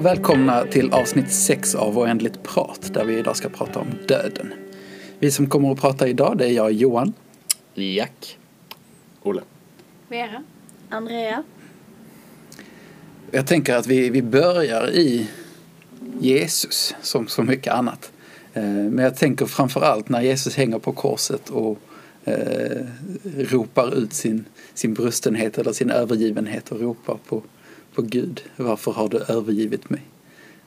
Och välkomna till avsnitt 6 av Oändligt prat där vi idag ska prata om döden. Vi som kommer att prata idag det är jag Johan. Jack. Olle. Vera. Andrea. Jag tänker att vi, vi börjar i Jesus som så mycket annat. Eh, Men jag tänker framför allt när Jesus hänger på korset och eh, ropar ut sin, sin brustenhet eller sin övergivenhet och ropar på, på Gud. Varför har du övergivit mig?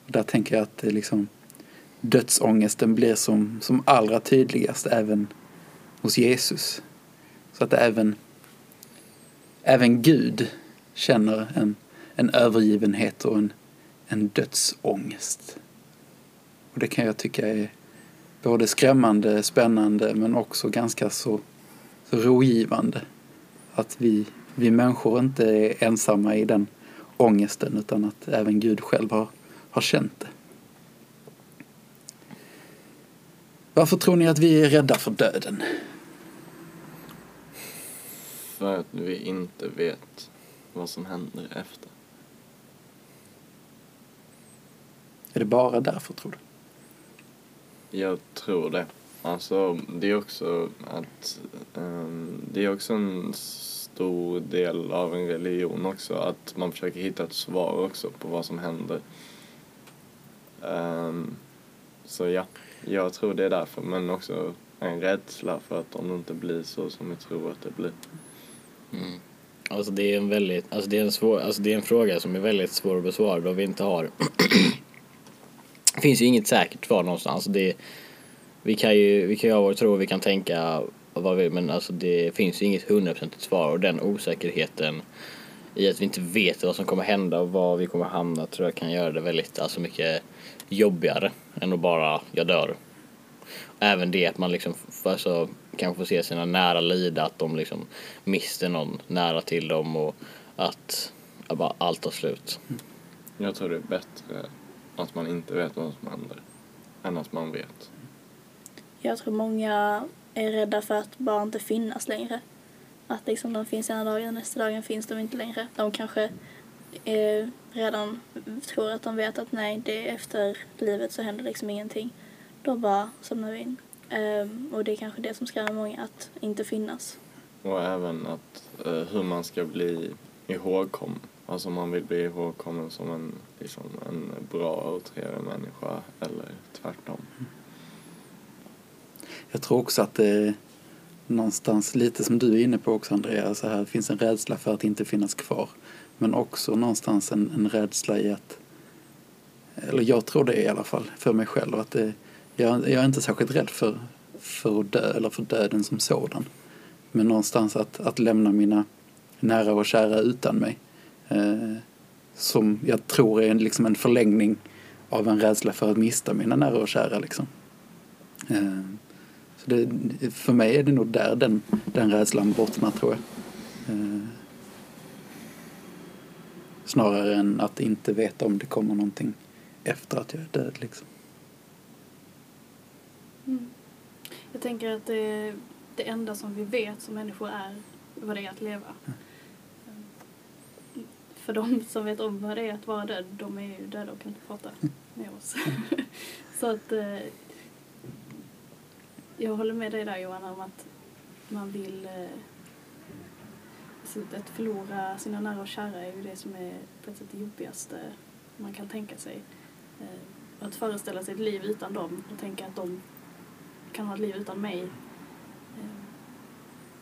Där tänker jag att det liksom, dödsångesten blir som, som allra tydligast även hos Jesus. Så att även, även Gud känner en, en övergivenhet och en, en dödsångest. Och det kan jag tycka är både skrämmande, spännande men också ganska så, så rogivande. Att vi, vi människor inte är ensamma i den ångesten utan att även Gud själv har, har känt det. Varför tror ni att vi är rädda för döden? För att vi inte vet vad som händer efter. Är det bara därför tror du? Jag tror det. Alltså, det är också att ehm, det är också en stor del av en religion också att man försöker hitta ett svar också på vad som händer. Um, så ja, jag tror det är därför men också en rädsla för att om det inte blir så som vi tror att det blir. Mm. Alltså det är en väldigt, alltså det är en svår, alltså det är en fråga som är väldigt svår att besvara då vi inte har Det finns ju inget säkert svar någonstans. Det, vi kan ju, vi kan ju ha vår tro, vi kan tänka vad vi men alltså det finns ju inget hundraprocentigt svar och den osäkerheten i att vi inte vet vad som kommer hända och var vi kommer hamna tror jag kan göra det väldigt, alltså mycket jobbigare än att bara, jag dör. Även det att man liksom alltså, kanske får se sina nära lida, att de liksom mister någon nära till dem och att ja, bara allt tar slut. Jag tror det är bättre att man inte vet vad som händer än att man vet. Jag tror många är rädda för att bara inte finnas längre. Att liksom de finns ena dagen, nästa dagen finns de inte längre. De kanske eh, redan tror att de vet att nej, det är efter livet så händer liksom ingenting. Då bara somnar vi in. Eh, och det är kanske det som skrämmer många, att inte finnas. Och även att eh, hur man ska bli ihågkommen. Alltså om man vill bli ihågkommen som en, liksom, en bra och trevlig människa eller tvärtom. Jag tror också att det är någonstans lite som du är inne på också Andrea, så här det finns en rädsla för att inte finnas kvar. Men också någonstans en, en rädsla i att, eller jag tror det i alla fall, för mig själv, att det, jag, jag är inte särskilt rädd för, för att dö eller för döden som sådan. Men någonstans att, att lämna mina nära och kära utan mig. Eh, som jag tror är en, liksom en förlängning av en rädsla för att mista mina nära och kära. Liksom. Eh, så det, för mig är det nog där den, den rädslan bottnar tror jag. Eh, snarare än att inte veta om det kommer någonting efter att jag är död. Liksom. Jag tänker att det, det enda som vi vet som människor är vad det är att leva. För de som vet om vad det är att vara död, de är ju döda och kan inte prata med oss. Så att eh, jag håller med dig där Johan om att man vill eh, alltså, att förlora sina nära och kära är ju det som är på ett sätt det jobbigaste man kan tänka sig. Eh, att föreställa sig ett liv utan dem och tänka att de kan ha ett liv utan mig. Eh,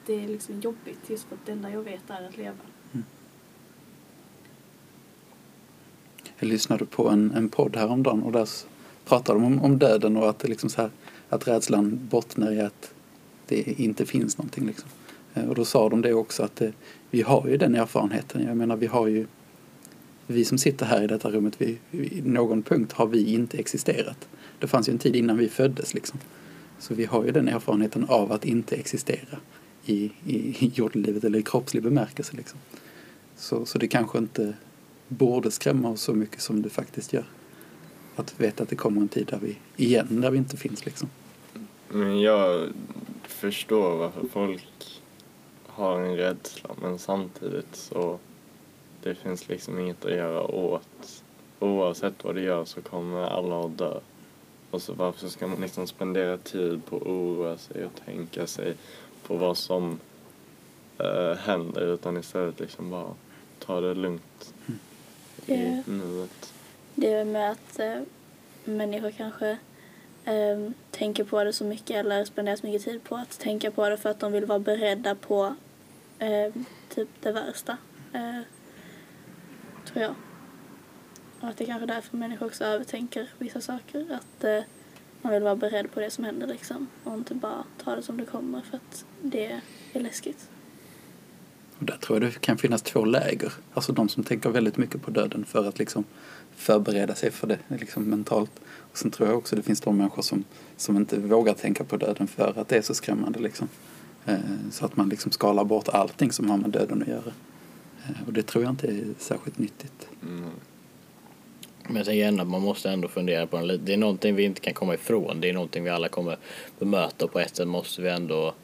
Det är liksom jobbigt just för att det enda jag vet är att leva. Mm. Jag lyssnade på en, en podd häromdagen och där pratade de om, om döden och att, det liksom så här, att rädslan bottnar i att det inte finns någonting. Liksom. Eh, och då sa de det också att eh, vi har ju den erfarenheten. Jag menar vi har ju, vi som sitter här i detta rummet, vi, i någon punkt har vi inte existerat. Det fanns ju en tid innan vi föddes liksom. Så vi har ju den erfarenheten av att inte existera i, i, jordlivet jordelivet eller i kroppslig bemärkelse. Liksom. Så, så det kanske inte borde skrämma oss så mycket som det faktiskt gör. Att veta att det kommer en tid där vi, igen, där vi inte finns liksom. Men jag förstår varför folk har en rädsla men samtidigt så det finns liksom inget att göra åt oavsett vad du gör så kommer alla att dö. Och så varför ska man liksom spendera tid på att oroa sig och tänka sig på vad som eh, händer utan istället liksom bara ta det lugnt i Det- nuet. Det är med att eh, människor kanske eh, tänker på det så mycket eller spenderar så mycket tid på att tänka på det för att de vill vara beredda på eh, typ det värsta. Eh, tror jag. Och att det är kanske är därför människor också övertänker vissa saker. Att eh, man vill vara beredd på det som händer liksom. Och inte bara ta det som det kommer för att det är läskigt. Och där tror jag det kan finnas två läger. Alltså de som tänker väldigt mycket på döden för att liksom förbereda sig för det liksom mentalt. Och sen tror jag också det finns de människor som, som inte vågar tänka på döden för att det är så skrämmande. Liksom. Eh, så att man liksom skalar bort allting som har med döden att göra. Eh, och det tror jag inte är särskilt nyttigt. Mm. Men jag tänker ändå att man måste ändå fundera på det lite. Det är någonting vi inte kan komma ifrån. Det är någonting vi alla kommer bemöta och på ett sätt måste vi ändå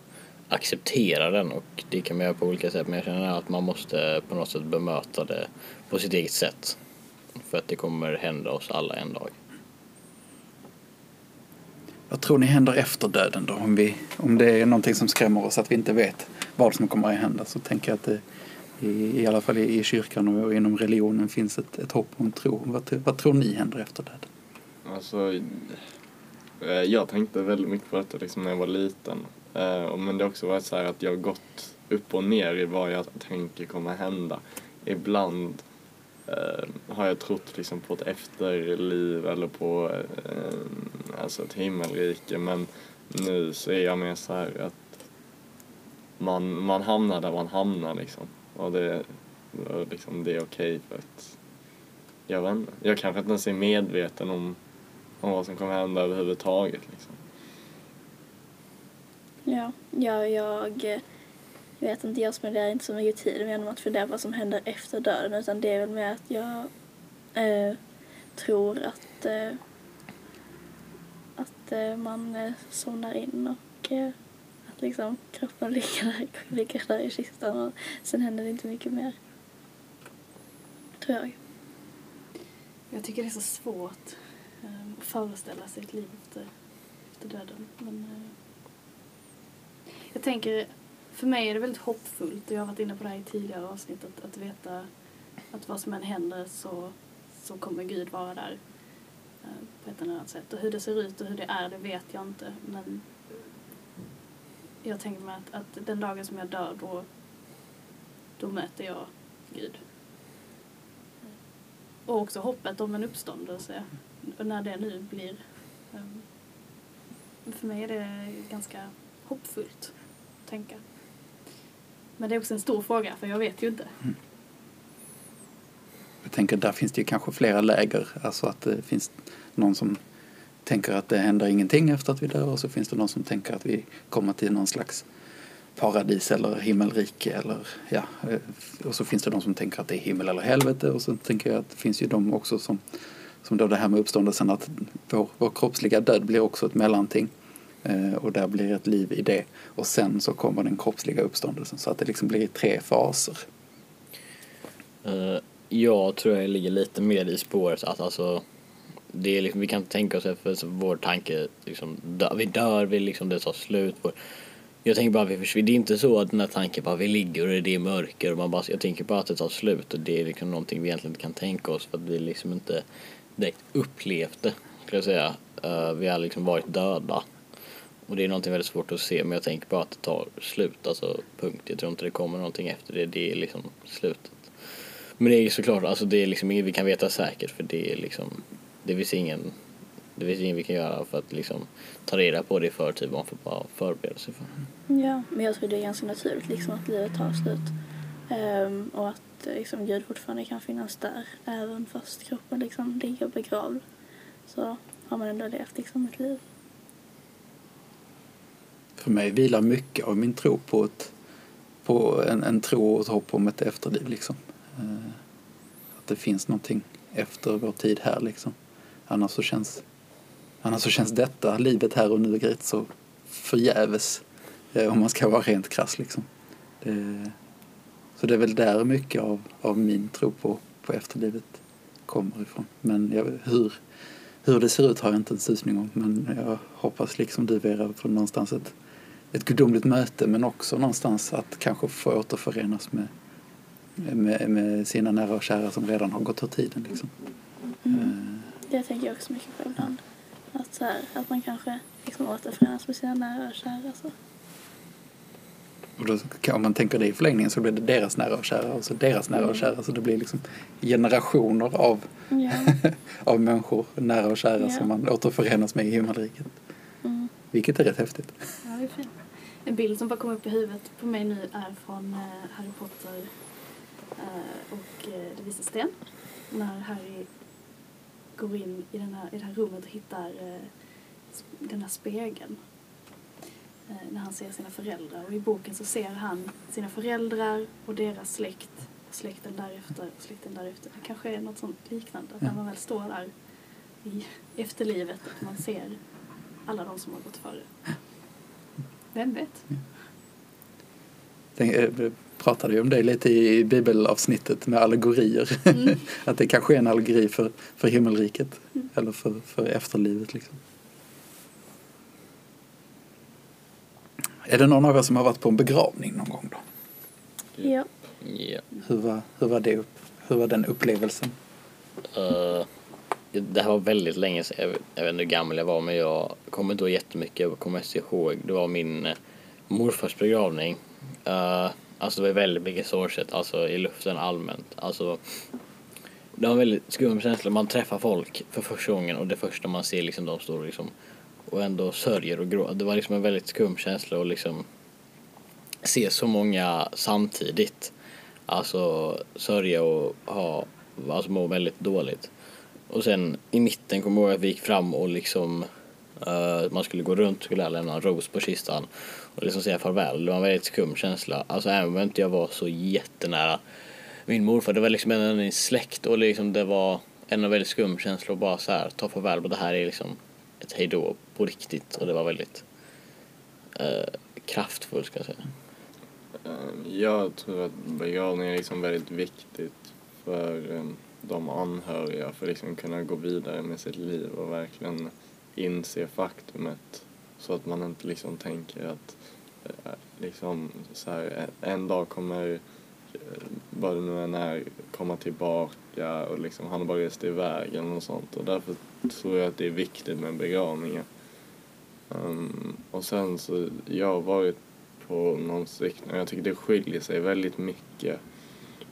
acceptera den och det kan man göra på olika sätt men jag känner att man måste på något sätt bemöta det på sitt eget sätt. För att det kommer hända oss alla en dag. Vad tror ni händer efter döden då? Om, vi, om det är någonting som skrämmer oss att vi inte vet vad som kommer att hända så tänker jag att det i, i alla fall i, i kyrkan och inom religionen finns ett, ett hopp och en tro. Vad, vad tror ni händer efter döden? Alltså, eh, jag tänkte väldigt mycket på detta liksom när jag var liten. Eh, Men det har också varit så här att jag har gått upp och ner i vad jag tänker kommer hända. Ibland eh, har jag trott liksom på ett efterliv eller på eh, alltså ett himmelrike men nu så är jag mer så här att man, man hamnar där man hamnar liksom. Och det, och liksom, det är okej för att jag vet inte, jag kanske inte ens är medveten om, om vad som kommer hända överhuvudtaget liksom. Ja, ja jag eh, vet inte, jag spenderar inte så mycket tid med att fundera på vad som händer efter döden utan det är väl mer att jag eh, tror att, eh, att eh, man eh, somnar in och eh, att liksom kroppen ligger där, ligger där i kistan och sen händer det inte mycket mer. Tror jag. Jag tycker det är så svårt eh, att föreställa sig ett liv efter, efter döden. Men, eh, jag tänker, för mig är det väldigt hoppfullt och jag har varit inne på det här i tidigare avsnitt att, att veta att vad som än händer så, så kommer Gud vara där eh, på ett eller annat sätt. Och hur det ser ut och hur det är det vet jag inte men jag tänker mig att, att den dagen som jag dör då, då möter jag Gud. Och också hoppet om en uppståndelse. Och när det nu blir. Eh, för mig är det ganska hoppfullt att tänka. Men det är också en stor fråga för jag vet ju inte. Mm. Jag tänker där finns det ju kanske flera läger. Alltså att det finns någon som tänker att det händer ingenting efter att vi dör och så finns det någon som tänker att vi kommer till någon slags paradis eller himmelrike eller ja. Eh, och så finns det de som tänker att det är himmel eller helvete och så tänker jag att det finns ju de också som som då det här med uppståndelsen att vår, vår kroppsliga död blir också ett mellanting. Eh, och där blir ett liv i det. Och sen så kommer den kroppsliga uppståndelsen så att det liksom blir tre faser. Eh, jag tror jag ligger lite mer i spåret att alltså det är liksom, vi kan inte tänka oss för vår tanke liksom, dö, vi dör, vi liksom, det tar slut. På. jag tänker bara att vi försvinner. Det är inte så att den här tanken bara vi ligger och det är mörker och man bara, jag tänker bara att det tar slut och det är liksom någonting vi egentligen inte kan tänka oss för att vi liksom inte direkt upplevt det, skulle jag säga. Uh, vi har liksom varit döda. Och det är någonting väldigt svårt att se men jag tänker bara att det tar slut, alltså punkt. Jag tror inte det kommer någonting efter det, det är liksom slutet. Men det är ju såklart, alltså det är liksom inget vi kan veta säkert för det är liksom, det finns ingen, det finns inget vi kan göra för att liksom ta reda på det i förtid, man får bara förbereda sig för det. Ja, men jag tror det är ganska naturligt liksom att livet tar slut. Um, och att liksom, Gud fortfarande kan finnas där även fast kroppen liksom ligger begravd. Så har man ändå levt liksom ett liv. För mig vilar mycket av min tro på, ett, på en, en tro och ett hopp om ett efterliv. Liksom. Eh, att det finns någonting efter vår tid här. Liksom. Annars, så känns, annars så känns detta, livet här och nu, rätt så förgäves. Eh, om man ska vara rent krass. Liksom. Det, så det är väl där mycket av, av min tro på, på efterlivet kommer ifrån. Men jag, hur, hur det ser ut har jag inte en susning om. Men jag hoppas liksom du Vera på någonstans ett, ett gudomligt möte men också någonstans att kanske få återförenas med, med, med sina nära och kära som redan har gått ur tiden. Liksom. Mm. Det tänker jag också mycket på ibland. Att, så här, att man kanske liksom återförenas med sina nära och kära. Så. Och då, om man tänker det i förlängningen så blir det deras nära och kära och så deras nära och kära. Så det blir liksom generationer av, Ja. av människor, nära och kära, Ja. som man återförenas med i himmelriket. Mm. Vilket är rätt häftigt. Ja, det är fint. En bild som bara kom upp i huvudet på mig nu är från eh, Harry Potter eh, och eh, Det vise sten. När Harry går in i, den här, i det här rummet och hittar den här spegeln. När han ser sina föräldrar. Och i boken så ser han sina föräldrar och deras släkt. Och släkten därefter och släkten därefter. Det kanske är något sånt liknande. Att när man väl står där i efterlivet att man ser alla de som har gått före. Vem vet? Tänk, eh, pratade ju om det lite i bibelavsnittet med allegorier. Mm. att det kanske är en allegori för, för himmelriket. Eller för, för efterlivet liksom. Är det någon av er som har varit på en begravning någon gång då? Ja. Ja. Hur var, hur var, det upp, hur var den upplevelsen? Eh, det här var väldigt länge sedan. Jag vet, jag vet inte hur gammal jag var men jag kommer inte ihåg jättemycket. Jag kommer inte ihåg. Det var min eh, morfars begravning. Uh, alltså det var väldigt mycket sorgset alltså i luften allmänt. Alltså det var en väldigt skum känsla. Man träffar folk för första gången och det första man ser liksom de står liksom och ändå sörjer och gråter. Det var liksom en väldigt skum känsla och liksom se så många samtidigt. Alltså sörja och ha, alltså må väldigt dåligt. Och sen i mitten kommer jag ihåg att vi gick fram och liksom uh, man skulle gå runt och skulle jag lämna en ros på kistan och liksom säga farväl. Det var en väldigt skum känsla. Alltså även om inte jag var så jättenära min morfar. Det var liksom en av min släkt och liksom det var en väldigt skum känsla att bara så här ta farväl. Och det här är liksom ett hejdå på riktigt och det var väldigt uh, kraftfullt ska jag säga. Jag tror att begravning är liksom väldigt viktigt för eh, de anhöriga för att liksom kunna gå vidare med sitt liv och verkligen inse faktumet så att man inte liksom tänker att eh, liksom så här, en- dag kommer eh, vad det nu än är komma tillbaka och liksom han har bara rest iväg eller något sånt och därför tror jag att det är viktigt med begravningar. Um, ehm, och sen så, jag har varit på någon sikt och jag tycker det skiljer sig väldigt mycket.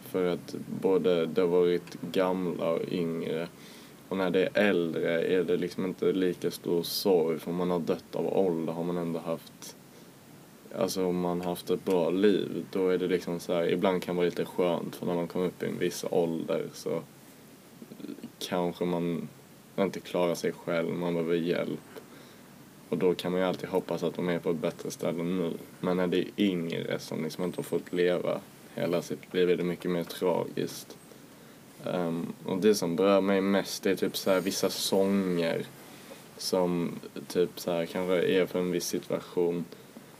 För att både det har varit gamla och yngre och när det är äldre är det liksom inte lika stor sorg för om man har dött av ålder har man ändå haft Alltså om man har haft ett bra liv då är det liksom så här, ibland kan det vara lite skönt för när man kommer upp i en viss ålder så kanske man inte klarar sig själv, man behöver hjälp. Och då kan man ju alltid hoppas att de är på ett bättre ställe nu. Men när det är yngre som liksom inte har fått leva hela sitt liv är det mycket mer tragiskt. Um, och det som berör mig mest är typ så här vissa sånger som typ så här kanske är för en viss situation.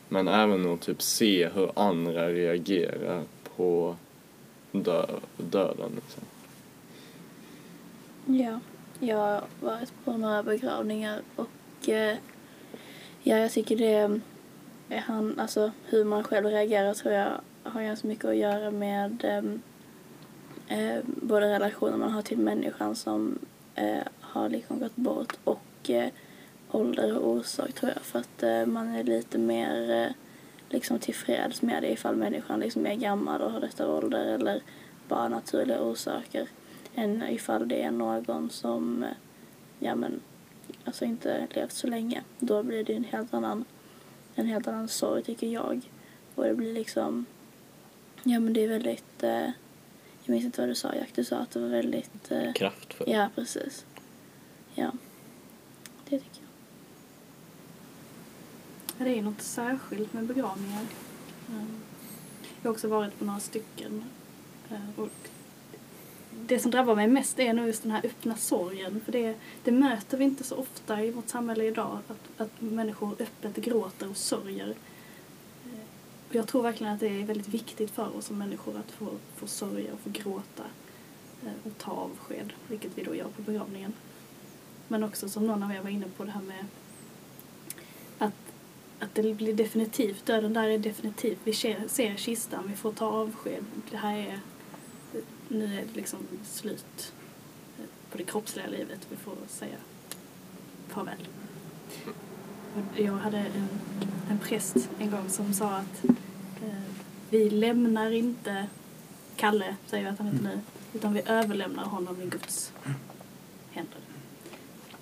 Men även att typ se hur andra reagerar på dö döden. Liksom. Ja, jag har varit på några begravningar och eh, ja, jag tycker det är han, alltså hur man själv reagerar tror jag har ganska mycket att göra med ehm, eh, både relationen man har till människan som eh, har liksom gått bort och eh, ålder och orsak tror jag för att eh, man är lite mer eh, liksom tillfreds med det ifall människan liksom är gammal och har detta ålder eller bara naturliga orsaker än ifall det är någon som eh, ja men alltså inte levt så länge. Då blir det en helt annan en helt annan sorg tycker jag. Och det blir liksom ja men det är väldigt eh, jag minns inte vad du sa Jack, du sa att det var väldigt eh, Kraftfullt. ja precis. Ja. Det tycker jag. Ja, det är något särskilt med begravningar. Mm. Jag har också varit på några stycken. eh, Och det som drabbar mig mest är nog just den här öppna sorgen. För det, det möter vi inte så ofta i vårt samhälle idag. Att, att människor öppet gråter och sörjer. Och jag tror verkligen att det är väldigt viktigt för oss som människor att få, få sörja och få gråta. eh, och ta avsked, vilket vi då gör på begravningen. Men också som någon av er var inne på det här med att, att det blir definitivt, döden där är definitivt. Vi ser, ser kistan, vi får ta avsked. Det här är, nu är det liksom slut eh, på det kroppsliga livet. Vi får säga farväl. Och Jag hade en, en präst en gång som sa att vi lämnar inte Kalle, säger jag att han heter nu, utan vi överlämnar honom i Guds händer.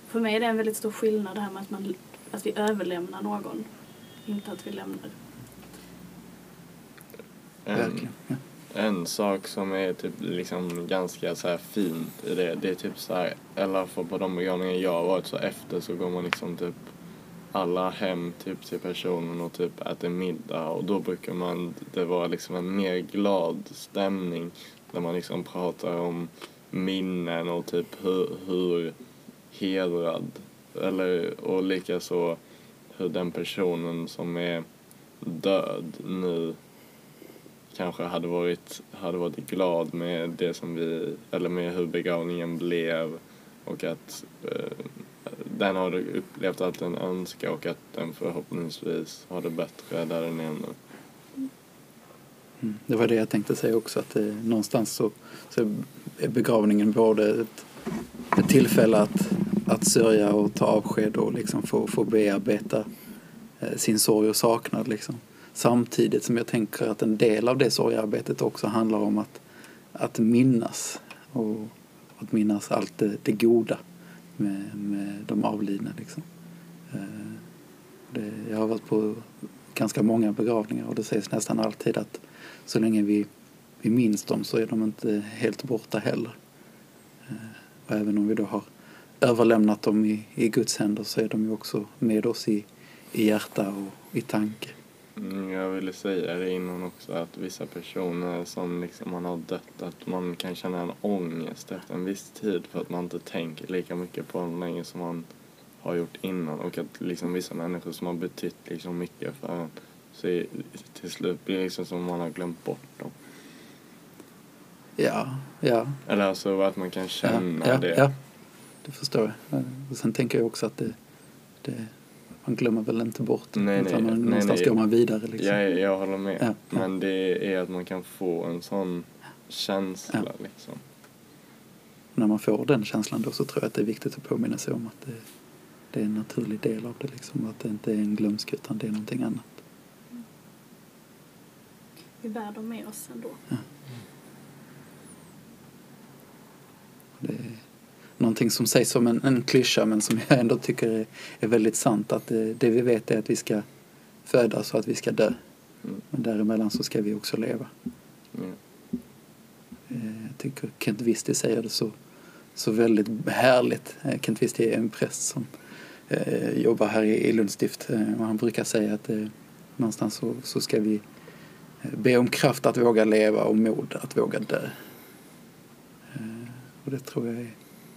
För mig är det en väldigt stor skillnad det här med att, man, att vi överlämnar någon, inte att vi lämnar. En, en sak som är typ liksom ganska så här fint i det, det är typ så här, eller för på de begravningar jag har varit så efter så går man liksom typ alla hem typ till personen och typ äter middag. Och då brukar man, det vara liksom en mer glad stämning där man liksom pratar om minnen och typ hur, hur hedrad eller och likaså hur den personen som är död nu kanske hade varit, hade varit glad med det som vi, eller med hur begravningen blev och att eh, den har upplevt att den önskar och att den förhoppningsvis har det bättre där den är nu. Mm. Det var det jag tänkte säga också att det, någonstans så, så är begravningen både ett, ett tillfälle att, att sörja och ta avsked och liksom få, få bearbeta eh, sin sorg och saknad liksom. Samtidigt som jag tänker att en del av det sorgearbetet också handlar om att, att minnas och att minnas allt det, det goda med, med de avlidna liksom. Eh, det, jag har varit på ganska många begravningar och det sägs nästan alltid att så länge vi, vi minns dem så är de inte helt borta heller. Eh, Och även om vi då har överlämnat dem i, i Guds händer så är de ju också med oss i, i hjärta och i tanke. Mm, Jag ville säga det innan också att vissa personer som liksom man har dött att man kan känna en ångest efter en viss tid för att man inte tänker lika mycket på dem längre som man har gjort innan och att liksom vissa människor som har betytt liksom mycket för en så är, till slut blir det liksom som om man har glömt bort dem. Ja, ja, Eller alltså att man kan känna ja, ja, det. ja. Det förstår jag. Och sen tänker jag också att det, det man glömmer väl inte bort det. Nej, nej, utan man, nej, någonstans nej. går man vidare liksom. Jag, jag håller med. Ja, ja. Men det är att man kan få en sån känsla liksom. När man får den känslan då så tror jag att det är viktigt att påminna sig om att det, det är en naturlig del av det liksom. Att det inte är en glömska utan det är någonting annat. Vi bär dem med oss ändå. Det är någonting som sägs som en, en klyscha men som jag ändå tycker är, är väldigt sant. Att det, det vi vet är att vi ska födas och att vi ska dö. Mm. Men däremellan så ska vi också leva. Ja. Eh, Jag tycker Kent Visti säger det så, så väldigt härligt. Eh, Kent Visti är en präst som eh, jobbar här i, i Lundstift eh, och han brukar säga att eh, någonstans så, så ska vi eh, be om kraft att våga leva och mod att våga dö. Eh, och det tror jag är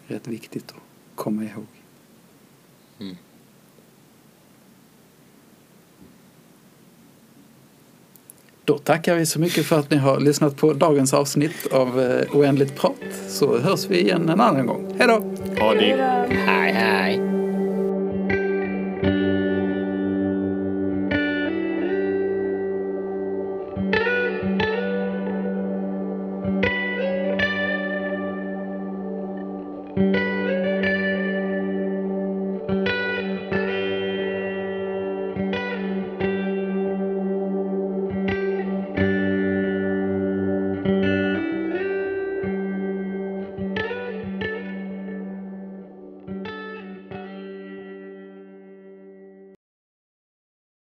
rätt viktigt att komma ihåg. Mm. Då tackar vi så mycket för att ni har lyssnat på dagens avsnitt av eh, Oändligt prat. Så hörs vi igen en annan gång. Hej då! Ha det! Hej hej!